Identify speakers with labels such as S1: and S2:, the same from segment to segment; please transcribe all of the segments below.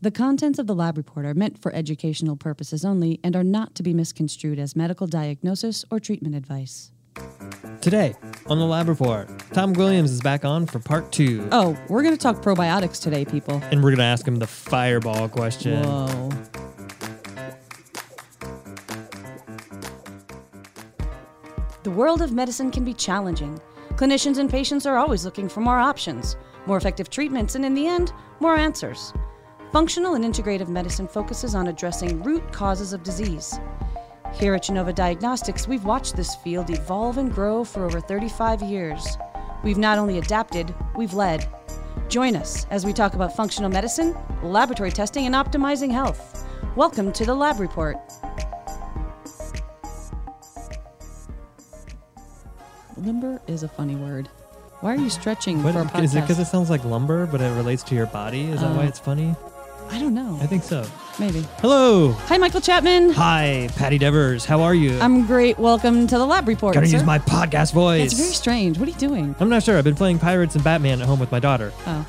S1: The contents of the lab report are meant for educational purposes only and are not to be misconstrued as medical diagnosis or treatment advice.
S2: Today on the lab report, Tom Guilliams is back on for part two.
S1: Oh, we're going to talk probiotics today, people.
S2: And we're going to ask him the fireball question.
S1: Whoa. The world of medicine can be challenging. Clinicians and patients are always looking for more options, more effective treatments, and in the end, more answers. Functional and integrative medicine focuses on addressing root causes of disease. Here at Genova Diagnostics, we've watched this field evolve and grow for over 35 years. We've not only adapted, we've led. Join us as we talk about functional medicine, laboratory testing, and optimizing health. Welcome to the Lab Report. Limber is a funny word. Why are you stretching
S2: What,
S1: for a podcast?
S2: is it because it sounds like lumber, but it relates to your body? Is that why
S1: Uh,
S2: it's funny?
S1: I don't know.
S2: I think so.
S1: Maybe.
S2: Hello.
S1: Hi, Michael Chapman.
S2: Hi, Patty Devers. How are you?
S1: I'm great. Welcome to the Lab Report.
S2: Gotta
S1: sir.
S2: use my podcast voice.
S1: It's very strange. What are you doing?
S2: I'm not sure. I've been playing Pirates and Batman at home with my daughter.
S1: Oh,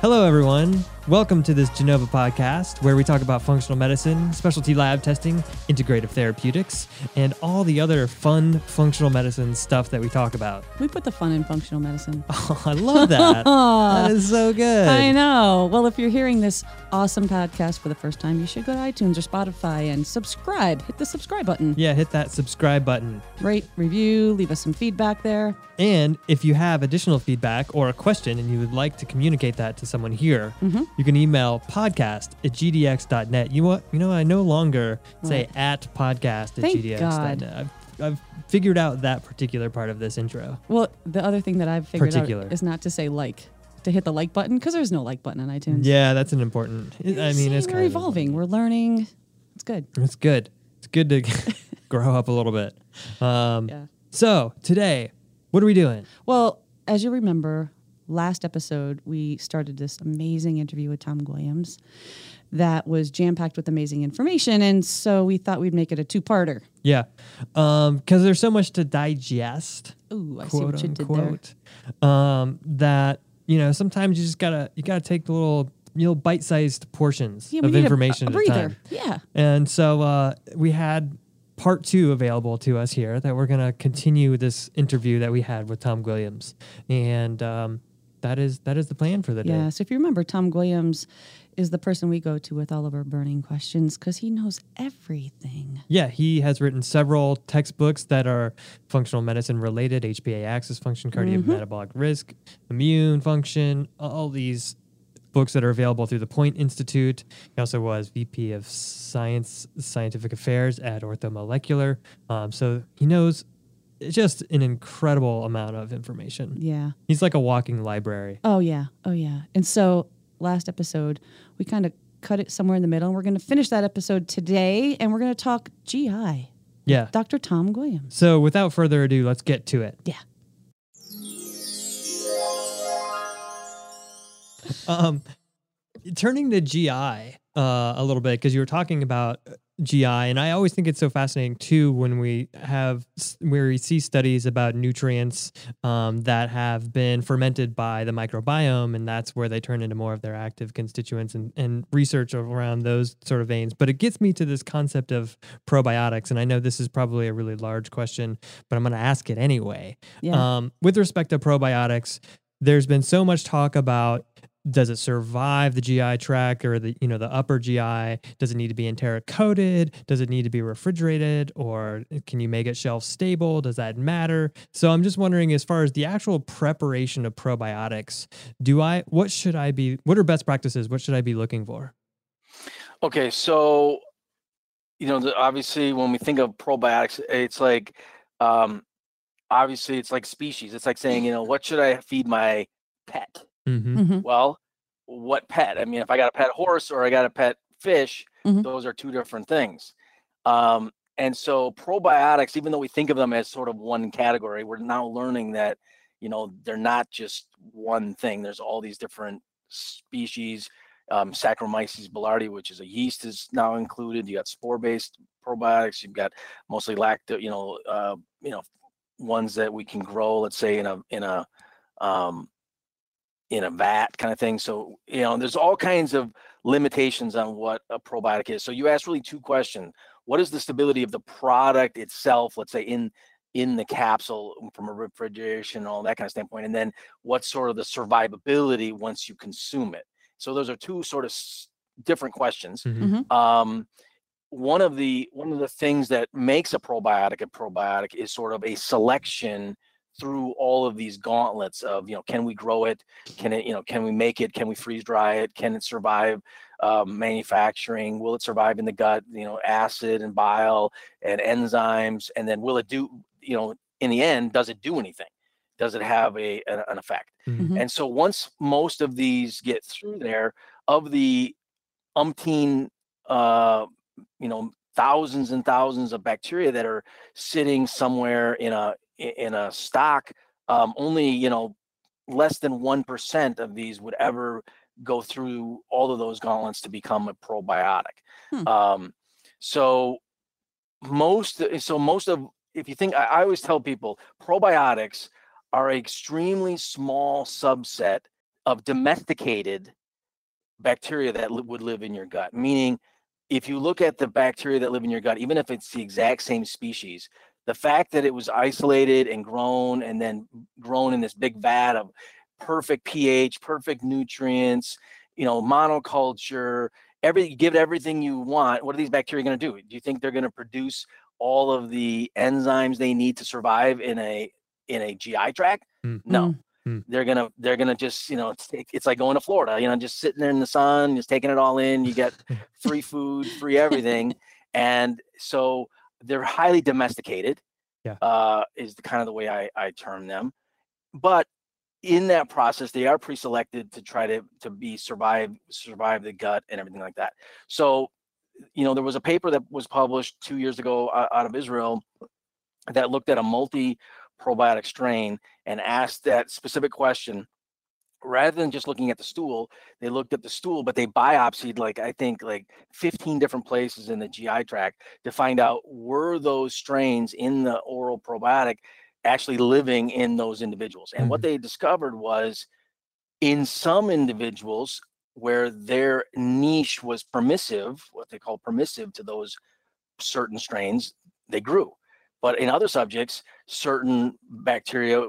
S2: Hello, everyone. Welcome to this Genova podcast where we talk about functional medicine, specialty lab testing, integrative therapeutics, and all the other fun functional medicine stuff that we talk about.
S1: we put the fun in functional medicine.
S2: Oh, I love that. that is so good.
S1: I know. Well, if you're hearing this awesome podcast for the first time, you should go to iTunes or Spotify and subscribe. Hit the subscribe button.
S2: Yeah, hit that subscribe button.
S1: Rate, review, leave us some feedback there.
S2: And if you have additional feedback or a question and you would like to communicate that to someone here,
S1: Mm-hmm.
S2: You can email podcast at gdx.net. You what? You know, I no longer say at podcast at
S1: Thank
S2: gdx.net.
S1: God.
S2: I've, I've figured out that particular part of this intro.
S1: Well, the other thing that I've figured
S2: Particular.
S1: out is not to say like, to hit the like button because there's no like button on iTunes.
S2: Yeah, that's an important. I mean,
S1: See,
S2: it's
S1: we're
S2: kind of
S1: evolving. We're learning. It's good.
S2: It's good. It's good to grow up a little bit. Um,
S1: Yeah.
S2: So today, what are we doing?
S1: Well, as you remember, last episode we started this amazing interview with Tom Guilliams that was jam packed with amazing information, and so we thought we'd make it a two parter.
S2: Yeah, because there's so much to digest.
S1: Ooh, I see what you did there.
S2: Um, that you know, sometimes you just gotta you gotta take the little you know bite-sized portions
S1: Yeah,
S2: of
S1: need a-
S2: information
S1: a,
S2: at a
S1: breather.
S2: time.
S1: Yeah.
S2: And so uh, we had part two available to us here that we're gonna continue this interview that we had with Tom Guilliams, and um, that is that is the plan for the
S1: Yeah.
S2: day.
S1: So if you remember, Tom Guilliams is the person we go to with all of our burning questions because he knows everything.
S2: Yeah, he has written several textbooks that are functional medicine related, HPA axis function, cardiometabolic risk, immune function, all these books that are available through the Point Institute. He also was VP of Science Scientific Affairs at Orthomolecular. Um, so he knows just an incredible amount of information.
S1: Yeah.
S2: He's like a walking library.
S1: Oh yeah. Oh yeah. And so last episode we kind of cut it somewhere in the middle. and We're going to finish that episode today, and we're going to talk GI.
S2: Yeah.
S1: Dr. Tom Guilliams.
S2: So without further ado, let's get to it.
S1: Yeah.
S2: um, turning to GI uh, a little bit because you were talking about uh, GI, and I always think it's so fascinating too when we have where we see studies about nutrients um, that have been fermented by the microbiome, and that's where they turn into more of their active constituents and, and research around those sort of veins. But it gets me to this concept of probiotics, and I know this is probably a really large question, but I'm going to ask it anyway.
S1: Yeah.
S2: Um, with respect to probiotics, there's been so much talk about does it survive the GI tract or the you know the upper GI? Does it need to be enteric coated? Does it need to be refrigerated or can you make it shelf stable? Does that matter? So I'm just wondering as far as the actual preparation of probiotics, do I what should I be what are best practices? What should I be looking for?
S3: Okay, so you know, obviously, when we think of probiotics, it's like, um, obviously, it's like species. It's like saying, you know, what should I feed my pet?
S2: Mm-hmm.
S1: Mhm.
S3: Well, what pet? I mean, if I got a pet horse or I got a pet fish,
S1: Mhm.
S3: those are two different things. Um, and so probiotics, even though we think of them as sort of one category, we're now learning that, you know, they're not just one thing. There's all these different species. Um, Saccharomyces boulardii, which is a yeast, is now included. You got spore-based probiotics. You've got mostly lacto, you know, uh, you know, ones that we can grow. Let's say in a in a um, in a vat kind of thing. So, you know, there's all kinds of limitations on what a probiotic is. So you asked really two questions. What is the stability of the product itself, let's say in in the capsule from a refrigeration, all that kind of standpoint, and then what's sort of the survivability once you consume it. So those are two sort of different questions.
S2: Mhm.
S3: Um, one of the one of the things that makes a probiotic a probiotic is sort of a selection through all of these gauntlets of you know can we grow it? Can it you know can we make it? Can we freeze dry it? Can it survive um, manufacturing? Will it survive in the gut you know acid and bile and enzymes? And then will it do you know in the end does it do anything? Does it have a an, effect?
S2: Mhm.
S3: and so once most of these get through there of the umpteen uh you know thousands and thousands of bacteria that are sitting somewhere in a in a stock um only you know less than 1% of these would ever go through all of those gauntlets to become a probiotic
S1: Hmm.
S3: um so most so most of if you think I, I always tell people probiotics are an extremely small subset of domesticated bacteria that li- would live in your gut. Meaning, if you look at the bacteria that live in your gut, even if it's the exact same species, the fact that it was isolated and grown and then grown in this big vat of perfect pH, perfect nutrients, you know, monoculture, every you give it everything you want. What are these bacteria going to do? Do you think they're going to produce all of the enzymes they need to survive in a in a GI tract?
S2: Mm.
S3: No.
S2: Mm. Mm.
S3: They're gonna they're gonna just you know it's it's like going to Florida you know just sitting there in the sun just taking it all in you get free food free everything and so they're highly domesticated
S2: Yeah.
S3: uh, is the kind of the way I, I term them but in that process they are pre-selected to try to to be survive survive the gut and everything like that so you know there was a paper that was published two years ago uh, out of israel that looked at a multi probiotic strain and asked that specific question rather than just looking at the stool they looked at the stool but they biopsied like i think like 15 different places in the gi tract to find out were those strains in the oral probiotic actually living in those individuals and what
S2: Mhm.
S3: they discovered was in some individuals where their niche was permissive what they call permissive to those certain strains they grew but in other subjects certain bacteria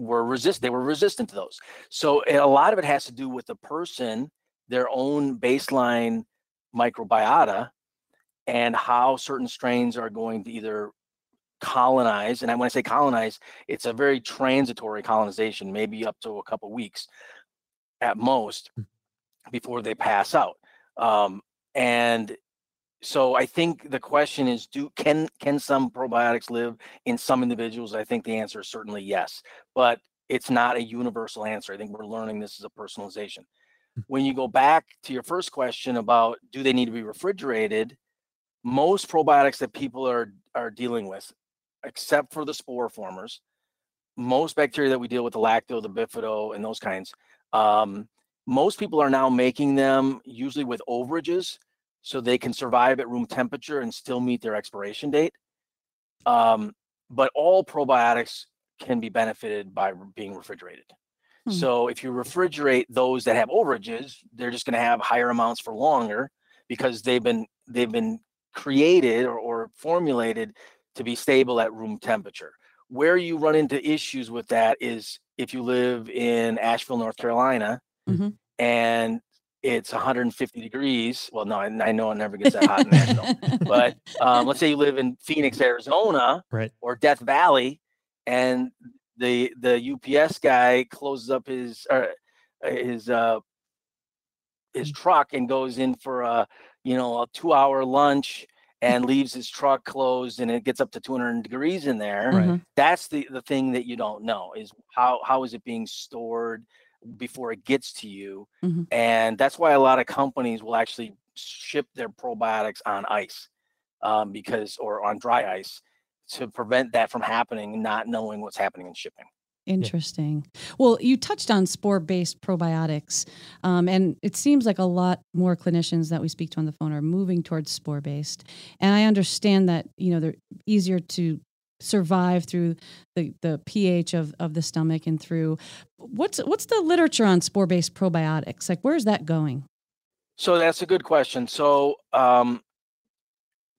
S3: were resist they were resistant to those. So a lot of it has to do with the person their own baseline microbiota and how certain strains are going to either colonize and when i say colonize it's a very transitory colonization maybe up to a couple weeks at most before they pass out. Um, and so I think the question is do can can some probiotics live in some individuals? I think the answer is certainly yes, but it's not a universal answer. I think we're learning this is a personalization. When you go back to your first question about do they need to be refrigerated, most probiotics that people are are dealing with, except for the spore formers, most bacteria that we deal with, the lacto, the bifido, and those kinds, um, most people are now making them usually with overages so they can survive at room temperature and still meet their expiration date. Um, but all probiotics can be benefited by being refrigerated.
S1: Hmm.
S3: So if you refrigerate those that have overages, they're just going to have higher amounts for longer because they've been they've been created or, or formulated to be stable at room temperature. Where you run into issues with that is if you live in Asheville, North Carolina,
S1: Mhm.
S3: and it's 150 degrees. Well, no, I, I know it never gets that hot in Asheville. But um, let's say you live in Phoenix, Arizona,
S2: Right.
S3: or Death Valley, and the the UPS guy closes up his uh, his uh, his truck and goes in for a you know a two hour lunch and leaves his truck closed and it gets up to 200 degrees in there
S2: Right.
S1: Mhm.
S3: that's the the thing that you don't know is how how is it being stored before it gets to you
S1: Mhm.
S3: and that's why a lot of companies will actually ship their probiotics on ice um, because or on dry ice to prevent that from happening not knowing what's happening in shipping
S1: Interesting. Well, you touched on spore based probiotics, um, and it seems like a lot more clinicians that we speak to on the phone are moving towards spore based. And I understand that you know they're easier to survive through the, the pH of, of the stomach and through what's what's the literature on spore based probiotics? Like, where's that going?
S3: So that's a good question. So, um,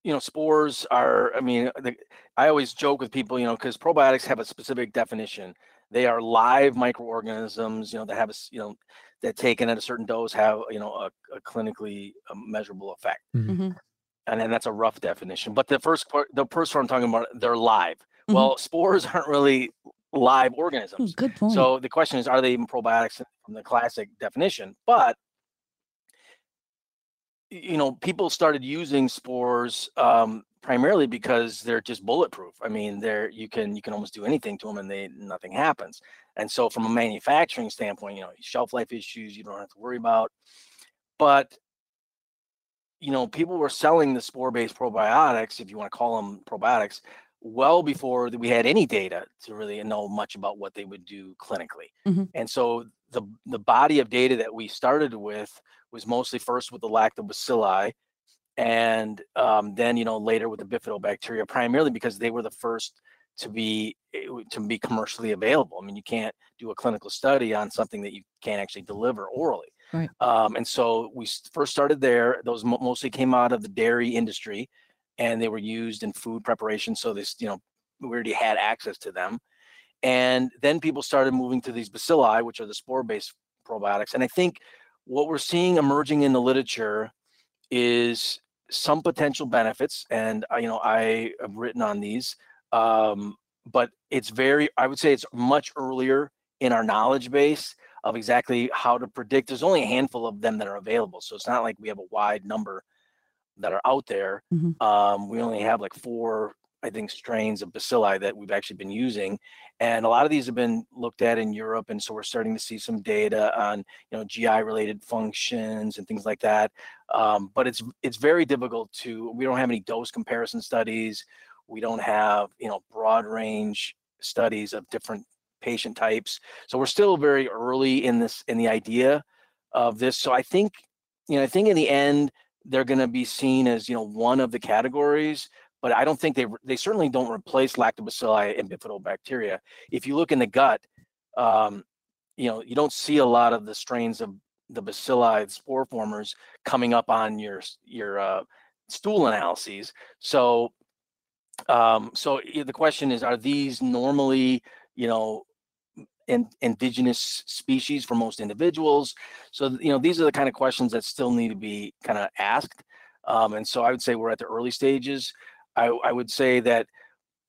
S3: you know, spores are, I mean, the, I always joke with people, you know, because probiotics have a specific definition. They are live microorganisms, you know, that have a, you know, that taken at a certain dose have, you know, a, a clinically um, measurable effect.
S2: Mhm.
S1: Mm-hmm.
S3: And then that's a rough definition. But the first part, the first one I'm talking about, they're live.
S1: Mhm.
S3: Well, spores aren't really live organisms.
S1: good point.
S3: So the question is, are they even probiotics from the classic definition? But you know, people started using spores um, primarily because they're just bulletproof. I mean, they're you can you can almost do anything to them and they nothing happens. And so, from a manufacturing standpoint, you know, shelf life issues you don't have to worry about. But you know, people were selling the spore-based probiotics, if you want to call them probiotics, well before we had any data to really know much about what they would do clinically.
S1: Mhm.
S3: And so the the body of data that we started with was mostly first with the lactobacilli, and um, then you know later with the bifidobacteria, primarily because they were the first to be eh, to be commercially available. I mean, you can't do a clinical study on something that you can't actually deliver orally.
S1: Right.
S3: Um, and so we first started there. Those mostly came out of the dairy industry, and they were used in food preparation. So this, you know, we already had access to them. And then people started moving to these bacilli, which are the spore-based probiotics. And I think what we're seeing emerging in the literature is some potential benefits. And uh, you know, I have written on these, um, but it's very, I would say, it's much earlier in our knowledge base of exactly how to predict. There's only a handful of them that are available, so it's not like we have a wide number that are out there.
S1: Mhm.
S3: Um, we only have like four, I think, strains of bacilli that we've actually been using, and a lot of these have been looked at in Europe, and so we're starting to see some data on you know GI related functions and things like that. Um, but it's it's very difficult to. We don't have any dose comparison studies. We don't have you know broad range studies of different patient types. So we're still very early in this in the idea of this. So I think you know I think in the end they're going to be seen as you know one of the categories but i don't think they they certainly don't replace lactobacilli and bifidobacteria if you look in the gut um, you know you don't see a lot of the strains of the bacilli spore formers coming up on your your uh, stool analyses so um, so the question is are these normally you know in, indigenous species for most individuals so you know these are the kind of questions that still need to be kind of asked um, and so i would say we're at the early stages I, I would say that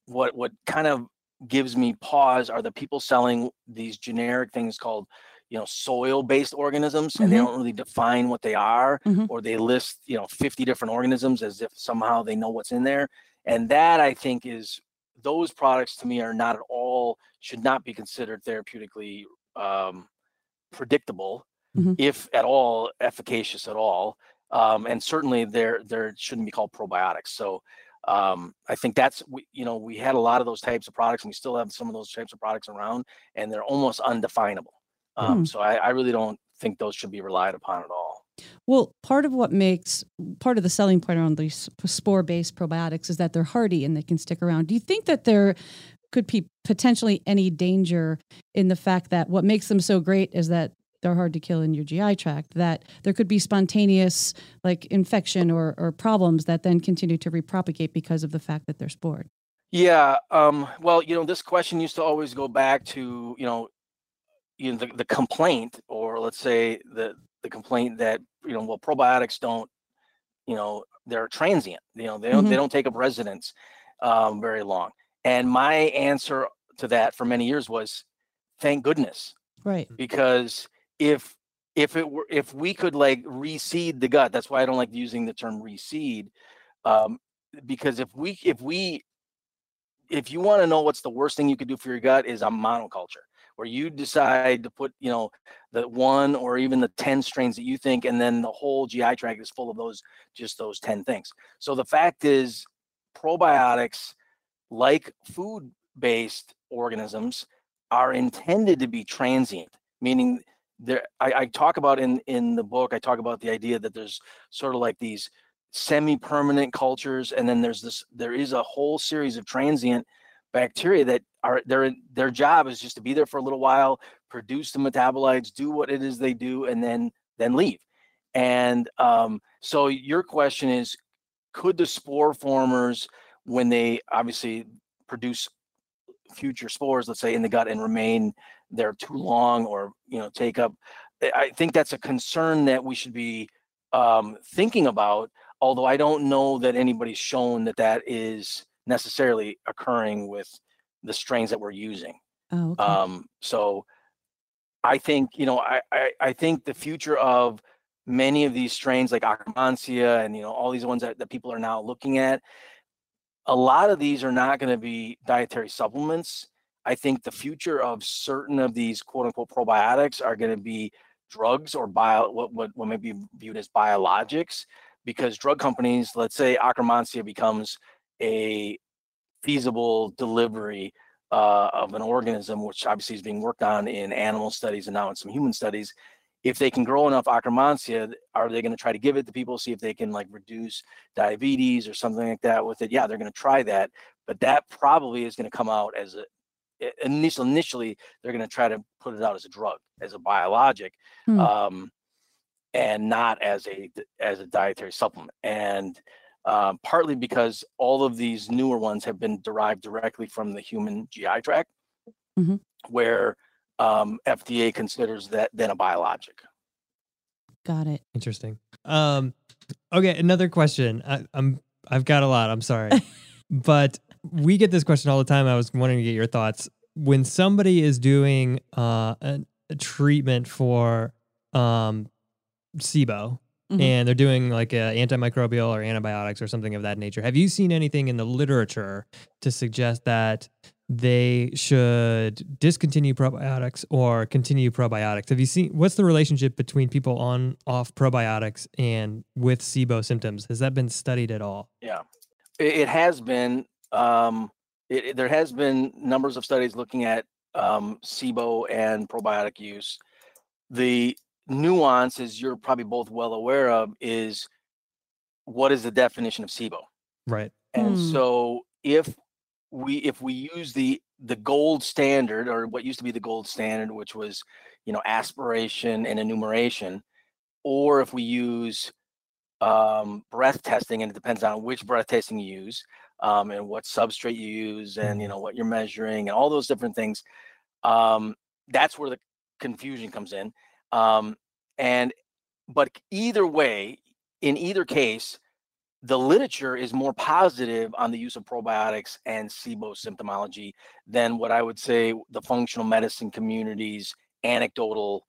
S3: what what kind of gives me pause are the people selling these generic things called you know soil based organisms and they
S1: Mhm.
S3: don't really define what they are
S1: Mhm.
S3: or they list you know 50 different organisms as if somehow they know what's in there and that i think is those products to me are not at all should not be considered therapeutically um, predictable
S1: Mhm.
S3: if at all efficacious at all um, and certainly there there shouldn't be called probiotics so um, i think that's we, you know we had a lot of those types of products and we still have some of those types of products around and they're almost undefinable um,
S1: Hmm.
S3: so I, I really don't think those should be relied upon at all
S1: Well, part of what makes part of the selling point on these spore based probiotics is that they're hardy and they can stick around. Do you think that there could be potentially any danger in the fact that what makes them so great is that they're hard to kill in your GI tract, that there could be spontaneous like infection or, or problems that then continue to repropagate because of the fact that they're spored?
S3: Yeah. Um, well, you know, this question used to always go back to, you know, you know, the, the complaint, or let's say the the complaint that, you know, well, probiotics don't, you know, they're transient. You know, they don't they
S1: Mhm.
S3: don't take up residence um, very long. And my answer to that for many years was, thank goodness,
S1: Right.
S3: because if if it were if we could like reseed the gut, that's why I don't like using the term reseed, um, because if we if we if you want to know what's the worst thing you could do for your gut is a monoculture where you decide to put you know the one or even the 10 strains that you think and then the whole gi tract is full of those just those 10 things. So the fact is probiotics like food based organisms are intended to be transient meaning there I, I talk about in in the book i talk about the idea that there's sort of like these semi-permanent cultures and then there's this there is a whole series of transient bacteria that are their their job is just to be there for a little while produce the metabolites do what it is they do and then then leave And um, so your question is, could the spore formers, when they obviously produce future spores, let's say in the gut and remain there too long or you know take up, I think that's a concern that we should be um, thinking about. Although I don't know that anybody's shown that that is necessarily occurring with the strains that we're using.
S1: Oh, okay.
S3: Um, so I think, you know, I, I, I think the future of many of these strains like Akkermansia and, you know, all these ones that, that people are now looking at, a lot of these are not going to be dietary supplements. I think the future of certain of these quote unquote probiotics are going to be drugs or bio what, what, what may be viewed as biologics because drug companies, let's say Akkermansia becomes a feasible delivery uh, of an organism, which obviously is being worked on in animal studies and now in some human studies. If they can grow enough Akkermansia, are they going to try to give it to people, see if they can like reduce diabetes or something like that with it? Yeah, they're going to try that, but that probably is going to come out as a initial initially they're going to try to put it out as a drug, as a biologic,
S1: Hmm.
S3: um, and not as a as a dietary supplement. And um, partly because all of these newer ones have been derived directly from the human GI tract,
S1: Mhm.
S3: where um, FDA considers that then a biologic.
S1: Got it.
S2: Interesting. Um, okay, another question. I, I'm I've got a lot. I'm sorry, but we get this question all the time. I was wanting to get your thoughts. When somebody is doing uh, a, a treatment for um, SIBO,
S1: Mhm.
S2: and they're doing like a antimicrobial or antibiotics or something of that nature, have you seen anything in the literature to suggest that they should discontinue probiotics or continue probiotics. Have you seen what's the relationship between people on off probiotics and with SIBO symptoms? Has that been studied at all?
S3: Yeah, it, it has been. Um, it, it- there has been numbers of studies looking at um, SIBO and probiotic use. The nuance, as you're probably both well aware of, is what is the definition of SIBO?
S2: Right.
S3: And
S1: Hmm.
S3: so if we if we use the the gold standard or what used to be the gold standard, which was you know aspiration and enumeration, or if we use um, breath testing, and it depends on which breath testing you use um, and what substrate you use, and you
S2: Mhm.
S3: know what you're measuring, and all those different things. Um, that's where the confusion comes in. Um, and but either way, in either case, the literature is more positive on the use of probiotics and SIBO symptomology than what I would say the functional medicine community's anecdotal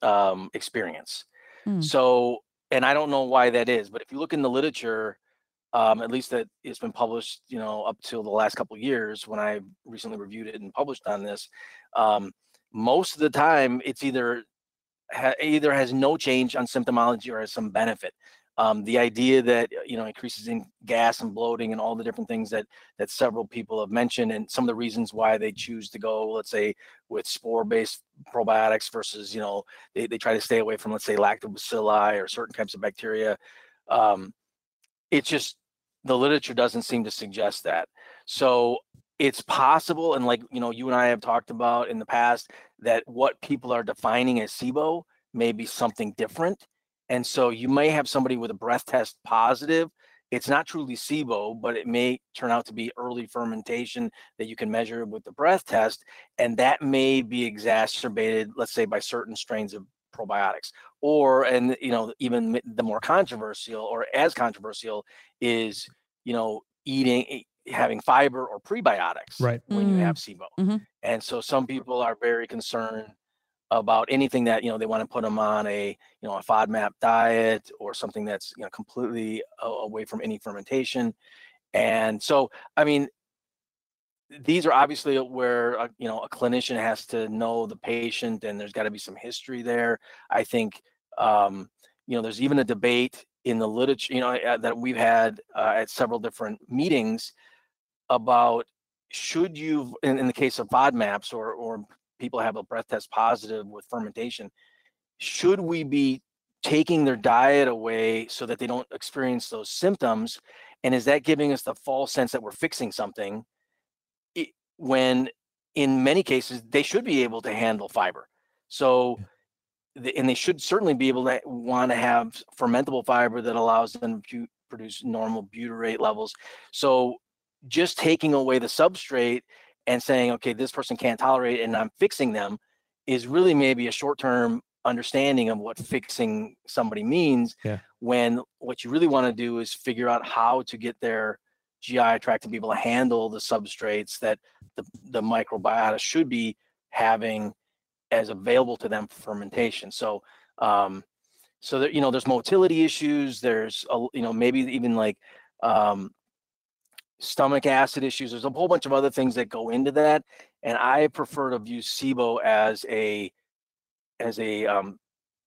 S3: um, experience.
S1: Hmm.
S3: So, and I don't know why that is, but if you look in the literature, um, at least that it's been published, you know, up till the last couple of years when I recently reviewed it and published on this, um, most of the time it's either ha- either has no change on symptomology or has some benefit. Um, the idea that you know increases in gas and bloating and all the different things that that several people have mentioned and some of the reasons why they choose to go let's say with spore based probiotics versus you know they, they try to stay away from let's say lactobacilli or certain types of bacteria um, it's just the literature doesn't seem to suggest that so it's possible and like you know you and i have talked about in the past that what people are defining as sibo may be something different and so you may have somebody with a breath test positive. It's not truly sibo but it may turn out to be early fermentation that you can measure with the breath test and that may be exacerbated let's say by certain strains of probiotics or and you know even the more controversial or as controversial is you know eating having fiber or prebiotics
S2: Right.
S3: when you
S1: Mm.
S3: have SIBO.
S1: Mhm.
S3: And so some people are very concerned about anything that you know they want to put them on a you know a FODMAP diet or something that's you know completely away from any fermentation. And so I mean these are obviously where uh, you know a clinician has to know the patient and there's got to be some history there. I think um, you know there's even a debate in the literature you know uh, that we've had uh, at several different meetings about should you in, in the case of FODMAPs or or people have a breath test positive with fermentation, should we be taking their diet away so that they don't experience those symptoms? And is that giving us the false sense that we're fixing something i- when in many cases they should be able to handle fiber? So and they should certainly be able to want to have fermentable fiber that allows them to produce normal butyrate levels. So just taking away the substrate and saying, okay, this person can't tolerate it and I'm fixing them is really maybe a short term understanding of what fixing somebody means.
S2: Yeah.
S3: When what you really want to do is figure out how to get their GI tract to be able to handle the substrates that the, the microbiota should be having as available to them for fermentation. So, um, so that you know, there's motility issues. There's a, you know maybe even like um, stomach acid issues. There's a whole bunch of other things that go into that, and I prefer to view SIBO as a as a um,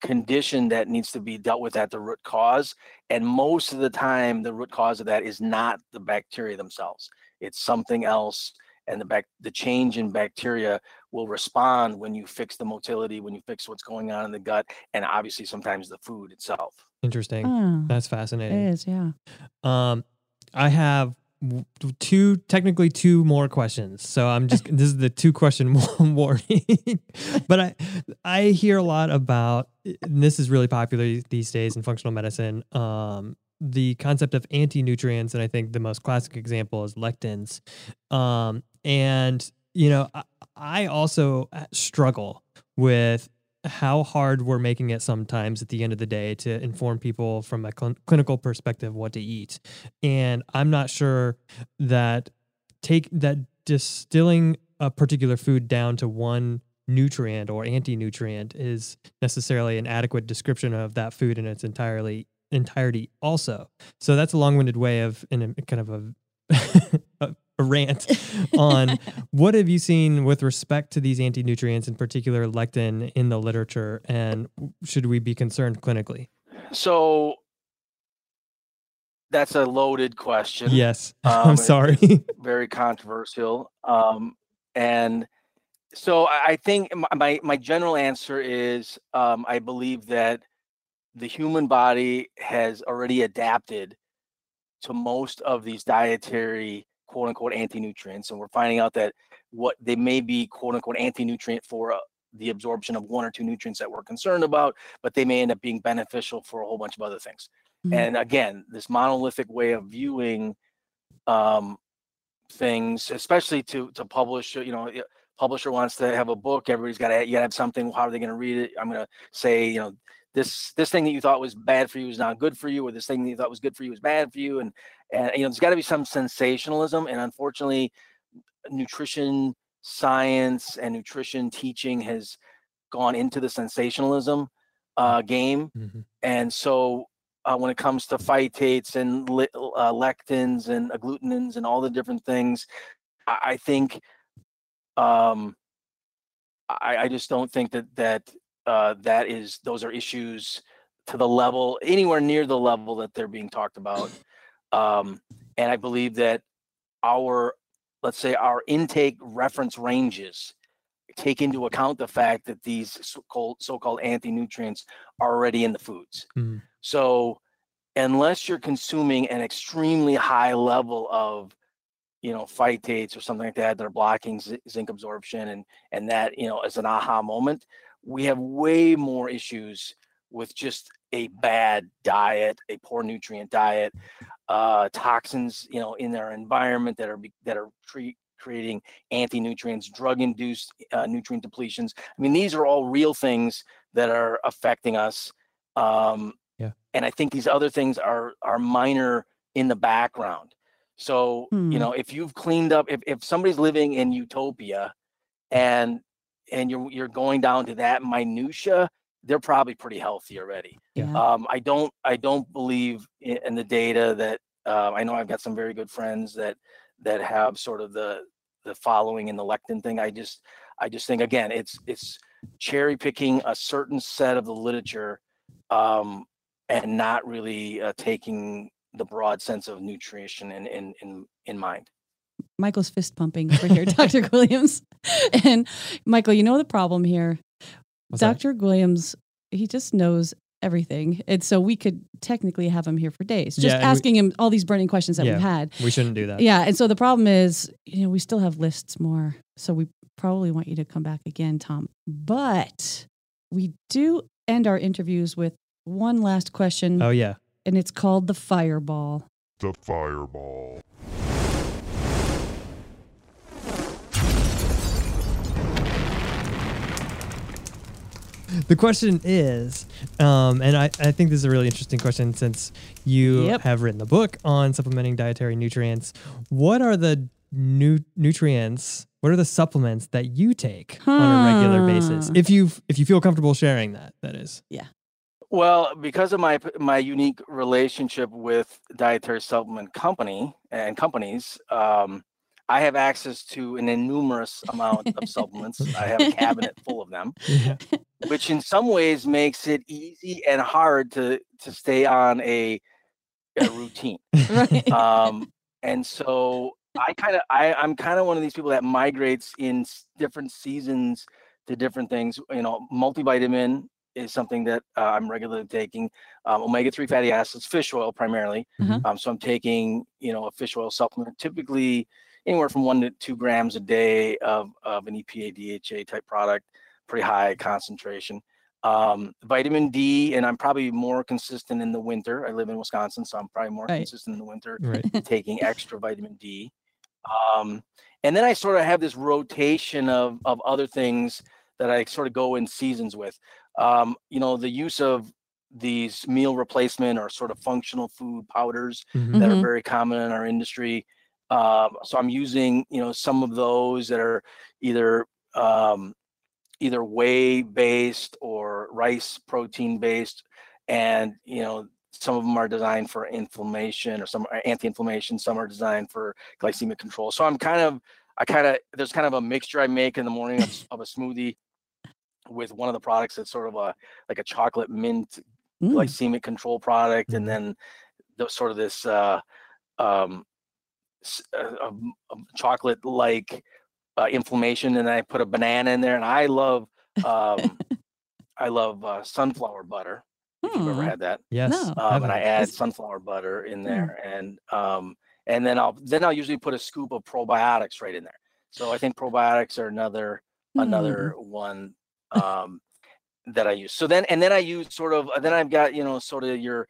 S3: condition that needs to be dealt with at the root cause. And most of the time, the root cause of that is not the bacteria themselves; it's something else. And the back the change in bacteria will respond when you fix the motility, when you fix what's going on in the gut, and obviously sometimes the food itself.
S2: Interesting.
S1: Oh,
S2: That's fascinating.
S1: is, yeah.
S2: Um, I have w- two, technically two more questions. So I'm just this is the two question warning. but I I hear a lot about this is really popular these days in functional medicine. Um, the concept of anti-nutrients, and I think the most classic example is lectins. Um, and you know, I, I also uh, struggle with how hard we're making it sometimes at the end of the day to inform people from a cl- clinical perspective what to eat. And I'm not sure that take that distilling a particular food down to one nutrient or anti-nutrient is necessarily an adequate description of that food in its entirely entirety also. So that's a long-winded way of in a kind of a a, a rant on what have you seen with respect to these anti-nutrients, in particular lectin, in the literature, and should we be concerned clinically?
S3: So that's a loaded question.
S2: Yes,
S3: Um,
S2: I'm sorry.
S3: very controversial. Um, and so I I think my, my, my general answer is um, I believe that the human body has already adapted to most of these dietary quote unquote anti-nutrients. And we're finding out that what they may be quote unquote anti-nutrient for uh, the absorption of one or two nutrients that we're concerned about, but they may end up being beneficial for a whole bunch of other things.
S1: Mhm.
S3: And again, this monolithic way of viewing um, things, especially to to publish, you know, publisher wants to have a book. Everybody's got to you got to have something. How are they going to read it? I'm going to say, you know, this this thing that you thought was bad for you is not good for you, or this thing that you thought was good for you is bad for you. And and you know, there's got to be some sensationalism. And unfortunately, nutrition science and nutrition teaching has gone into the sensationalism uh, game.
S2: Mhm.
S3: And so uh, when it comes to phytates and li- uh, lectins and agglutinins and all the different things, I, I think um, I, I just don't think that that uh, that is those are issues to the level anywhere near the level that they're being talked about. Um, and I believe that our let's say our intake reference ranges take into account the fact that these so-called so-called anti-nutrients are already in the foods.
S2: Mhm.
S3: So unless you're consuming an extremely high level of you know phytates or something like that that are blocking zi- zinc absorption and and that you know is an aha moment we have way more issues with just a bad diet a poor nutrient diet uh toxins you know in their environment that are that are creating anti-nutrients drug induced uh, nutrient depletions i mean these are all real things that are affecting us um
S2: Yeah.
S3: and i think these other things are are minor in the background so
S1: Hmm.
S3: you know if you've cleaned up if, if somebody's living in utopia and and you're you're going down to that minutia they're probably pretty healthy already
S1: Yeah.
S3: um, I don't I don't believe in, in the data that uh, I know I've got some very good friends that that have sort of the the following in the lectin thing. I just I just think again it's it's cherry picking a certain set of the literature um, and not really uh, taking the broad sense of nutrition in in in, in mind.
S1: Michael's fist pumping over here, Dr. Guilliams. And Michael, you know the problem here.
S2: What's that?
S1: Dr. Guilliams, he just knows everything. And so we could technically have him here for days, just
S2: Yeah, and we-
S1: asking him all these burning questions that
S2: Yeah.
S1: we've had.
S2: We shouldn't do that.
S1: Yeah. And so the problem is, you know, we still have lists more. So we probably want you to come back again, Tom. But we do end our interviews with one last question,
S2: Oh yeah.
S1: and it's called the fireball.
S4: The fireball.
S2: The question is, um, and I, I think this is a really interesting question since you
S1: Yep.
S2: have written the book on supplementing dietary nutrients. What are the nu- nutrients? What are the supplements that you take on a regular basis? If you if you feel comfortable sharing that, that is. Yeah.
S3: Well, because of my my unique relationship with dietary supplement company and companies, um, I have access to an innumerous amount of supplements. I have a cabinet full of them,
S2: Yeah.
S3: which in some ways makes it easy and hard to to stay on a, a routine.
S1: Right.
S3: Um, and so I kind of I I'm kind of one of these people that migrates in different seasons to different things. You know, multivitamin is something that uh, I'm regularly taking. Um, omega-3 fatty acids, fish oil primarily.
S1: Uh-huh.
S3: Um, so I'm taking, you know, a fish oil supplement, typically anywhere from one to two grams a day of, of an EPA DHA type product, pretty high concentration. Um, vitamin D, and I'm probably more consistent in the winter. I live in Wisconsin, so I'm probably more
S1: Right.
S3: consistent in the winter
S2: Right.
S3: taking extra vitamin D. Um, and then I sort of have this rotation of of other things that I sort of go in seasons with. Um, you know, the use of these meal replacement or sort of functional food powders
S2: Mhm.
S3: that are very common in our industry. Um, so I'm using, you know, some of those that are either um, either whey based or rice protein based, and you know, some of them are designed for inflammation or some are anti-inflammation. Some are designed for glycemic control. So I'm kind of, I kind of, there's kind of a mixture I make in the morning of, of a smoothie with one of the products that's sort of a like a chocolate mint
S1: Mm.
S3: glycemic control product, and then the sort of this uh, um, s- uh, um, um, chocolate like uh, inflammation, and I put a banana in there, and I love um, I love uh, sunflower butter. If you've ever
S1: Hmm.
S3: had that,
S2: Yes.
S1: No.
S3: um, and I add
S1: Is-
S3: sunflower butter in
S1: Mm.
S3: there, and um, and then I'll then I'll usually put a scoop of probiotics right in there. So I think probiotics are another
S1: Hmm.
S3: another one um, that I use. So then, and then I use sort of, then I've got, you know, sort of your,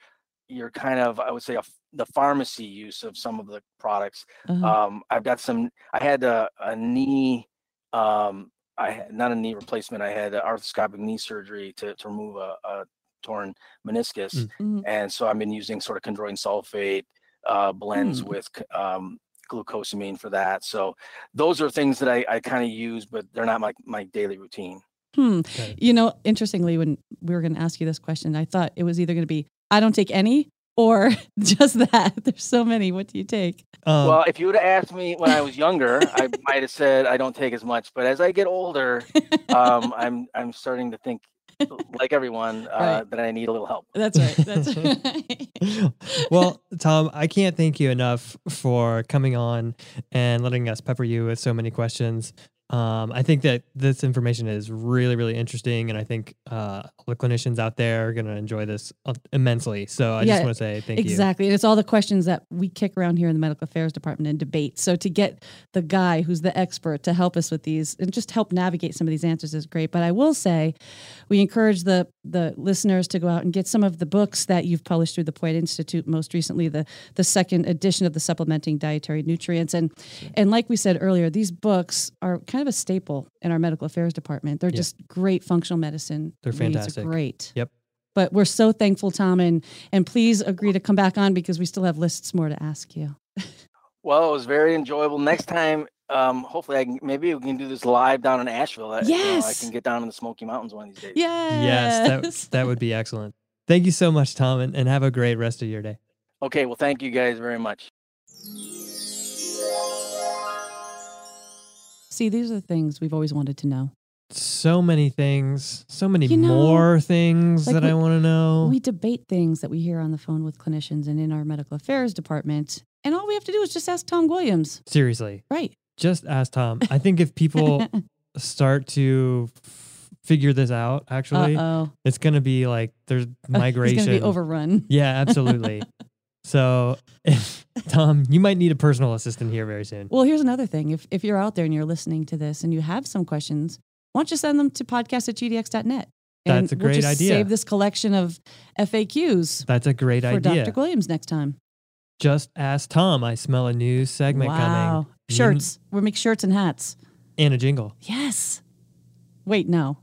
S3: your kind of, I would say, a f the pharmacy use of some of the products.
S1: Uh-huh.
S3: Um, I've got some, I had a, a knee, um, I had not a knee replacement. I had arthroscopic knee surgery to, to remove a, a torn meniscus.
S2: Mm.
S1: Mhm.
S3: And so I've been using sort of chondroitin sulfate uh, blends
S1: Mm.
S3: with um, glucosamine for that. So those are things that I, I kind of use, but they're not my, my daily routine.
S1: Hmm.
S2: Okay.
S1: You know, interestingly, when we were going to ask you this question, I thought it was either going to be I don't take any or just that. There's so many. What do you take?
S2: Um,
S3: well, if you would have asked me when I was younger, I might have said I don't take as much. But as I get older, um, I'm I'm starting to think, like everyone, uh,
S1: Right.
S3: that I need a little help.
S1: That's right. That's right.
S2: well, Tom, I can't thank you enough for coming on and letting us pepper you with so many questions. Um, I think that this information is really, really interesting, and I think uh, all the clinicians out there are going to enjoy this uh, immensely. So I
S1: Yeah,
S2: just want to say thank you.
S1: exactly. And it's all the questions that we kick around here in the medical affairs department and debate. So to get the guy who's the expert to help us with these and just help navigate some of these answers is great. But I will say we encourage the the listeners to go out and get some of the books that you've published through the Point Institute, most recently the the second edition of the supplementing dietary nutrients. And and like we said earlier, these books are kind of a staple in our medical affairs department. They're
S2: Yeah.
S1: just great functional medicine.
S2: They're
S1: reads,
S2: fantastic.
S1: Great.
S2: Yep.
S1: But we're so thankful, Tom, and and please agree to come back on because we still have lists more to ask you.
S3: Well, it was very enjoyable. Next time, um, hopefully, I can maybe we can do this live down in Asheville. I, you know, I can get down in the Smoky Mountains one of these days.
S1: Yes.
S2: Yes, that, that would be excellent. Thank you so much, Tom, and, and have a great rest of your day.
S3: Okay. Well, thank you guys very much.
S1: See, these are the things we've always wanted to know.
S2: So many things, so many
S1: You know,
S2: more things
S1: like
S2: that
S1: we-
S2: I want to know.
S1: We debate things that we hear on the phone with clinicians and in our medical affairs department. And all we have to do is just ask Tom Guilliams.
S2: Seriously,
S1: Right.
S2: just ask Tom. I think if people start to f- figure this out, actually,
S1: Uh oh.
S2: it's going to be like there's migration.
S1: Going to be overrun.
S2: Yeah, absolutely. so, if, Tom, you might need a personal assistant here very soon.
S1: Well, here's another thing. If, if you're out there and you're listening to this and you have some questions, why don't you send them to podcast at gdx.net? And
S2: That's a
S1: we'll
S2: great
S1: just
S2: idea.
S1: Save this collection of FAQs
S2: That's a great
S1: for
S2: idea.
S1: Dr. Guilliams next time.
S2: Just ask Tom. I smell a new segment
S1: wow.
S2: coming. You-
S1: Shirts. We'll make shirts and hats.
S2: and a jingle.
S1: Yes. Wait, no.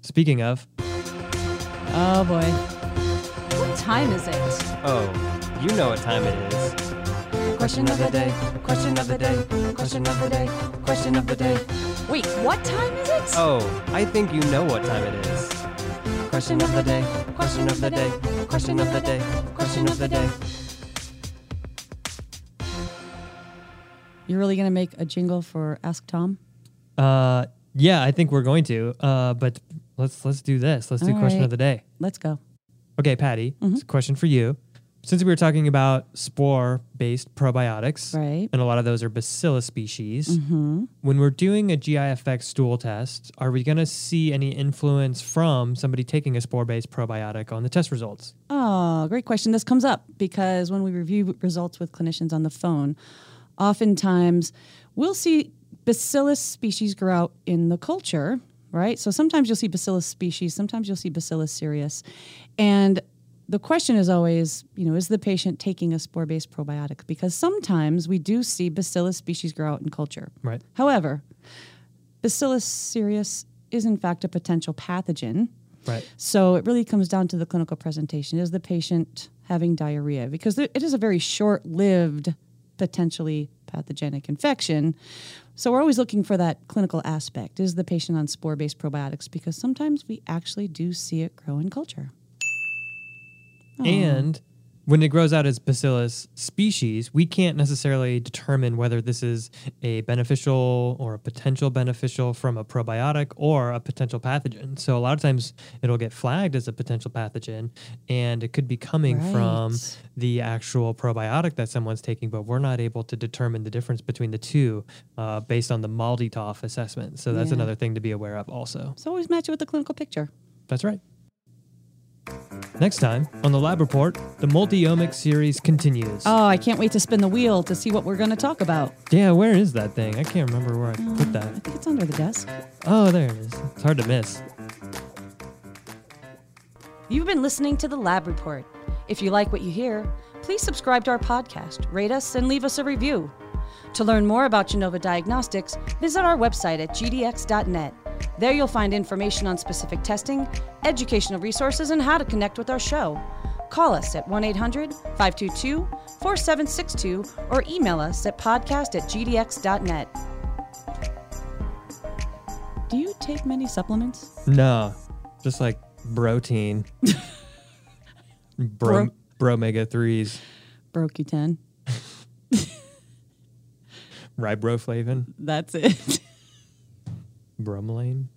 S2: Speaking of,
S1: Oh boy. What time is it?
S5: Oh, you know what time it is.
S1: Question of the day. Question of the day. Question of the day. Question of the day. Wait, what time is it?
S5: Oh, I think you know what time it is. Question of the day. Question of the day. Question of the day. Question of the day.
S1: You're really gonna make a jingle for Ask Tom?
S2: uh, yeah, I think we're going to. Uh, but let's let's do this. Let's do
S1: All
S2: question
S1: right.
S2: of the day.
S1: Let's go.
S2: Okay, Patty,
S1: Mm-hmm.
S2: it's a question for you. Since we were talking about spore-based probiotics,
S1: Right.
S2: and a lot of those are bacillus species,
S1: Mm-hmm.
S2: when we're doing a GI Effects stool test, are we going to see any influence from somebody taking a spore-based probiotic on the test results?
S1: Oh, great question. This comes up because when we review results with clinicians on the phone, oftentimes we'll see bacillus species grow out in the culture, right? So sometimes you'll see bacillus species, sometimes you'll see bacillus cereus. And the question is always, you know, is the patient taking a spore based probiotic? Because sometimes we do see bacillus species grow out in culture.
S2: Right.
S1: However, bacillus cereus is in fact a potential pathogen.
S2: Right.
S1: So it really comes down to the clinical presentation. Is the patient having diarrhea? Because it is a very short lived, potentially pathogenic infection. So we're always looking for that clinical aspect. Is the patient on spore based probiotics? Because sometimes we actually do see it grow in culture.
S2: And when it grows out as bacillus species, we can't necessarily determine whether this is a beneficial or a potential beneficial from a probiotic or a potential pathogen. So a lot of times it'll get flagged as a potential pathogen and it could be coming from the actual probiotic that someone's taking, but we're not able to determine the difference between the two uh, based on the MALDI-TOF assessment. So that's
S1: Yeah.
S2: another thing to be aware of also.
S1: So always match it with the clinical picture.
S2: That's right. Next time on the Lab Report, the multi-omics series continues.
S1: Oh, I can't wait to spin the wheel to see what we're going to talk about.
S2: Yeah, where is that thing? I can't remember where I uh,
S1: put
S2: that.
S1: I think it's under the desk.
S2: Oh, there it is. It's hard to miss.
S1: You've been listening to the Lab Report. If you like what you hear, please subscribe to our podcast, rate us, and leave us a review. To learn more about Genova Diagnostics, visit our website at gdx.net. There you'll find information on specific testing, educational resources, and how to connect with our show. Call us at 1 800 522 4762 or email us at podcast at gdx.net. Do you take many supplements?
S2: No, just like protein. Bro, bro, bromega threes,
S1: Broke you 10.
S2: riboflavin,
S1: That's it.
S2: bromelain.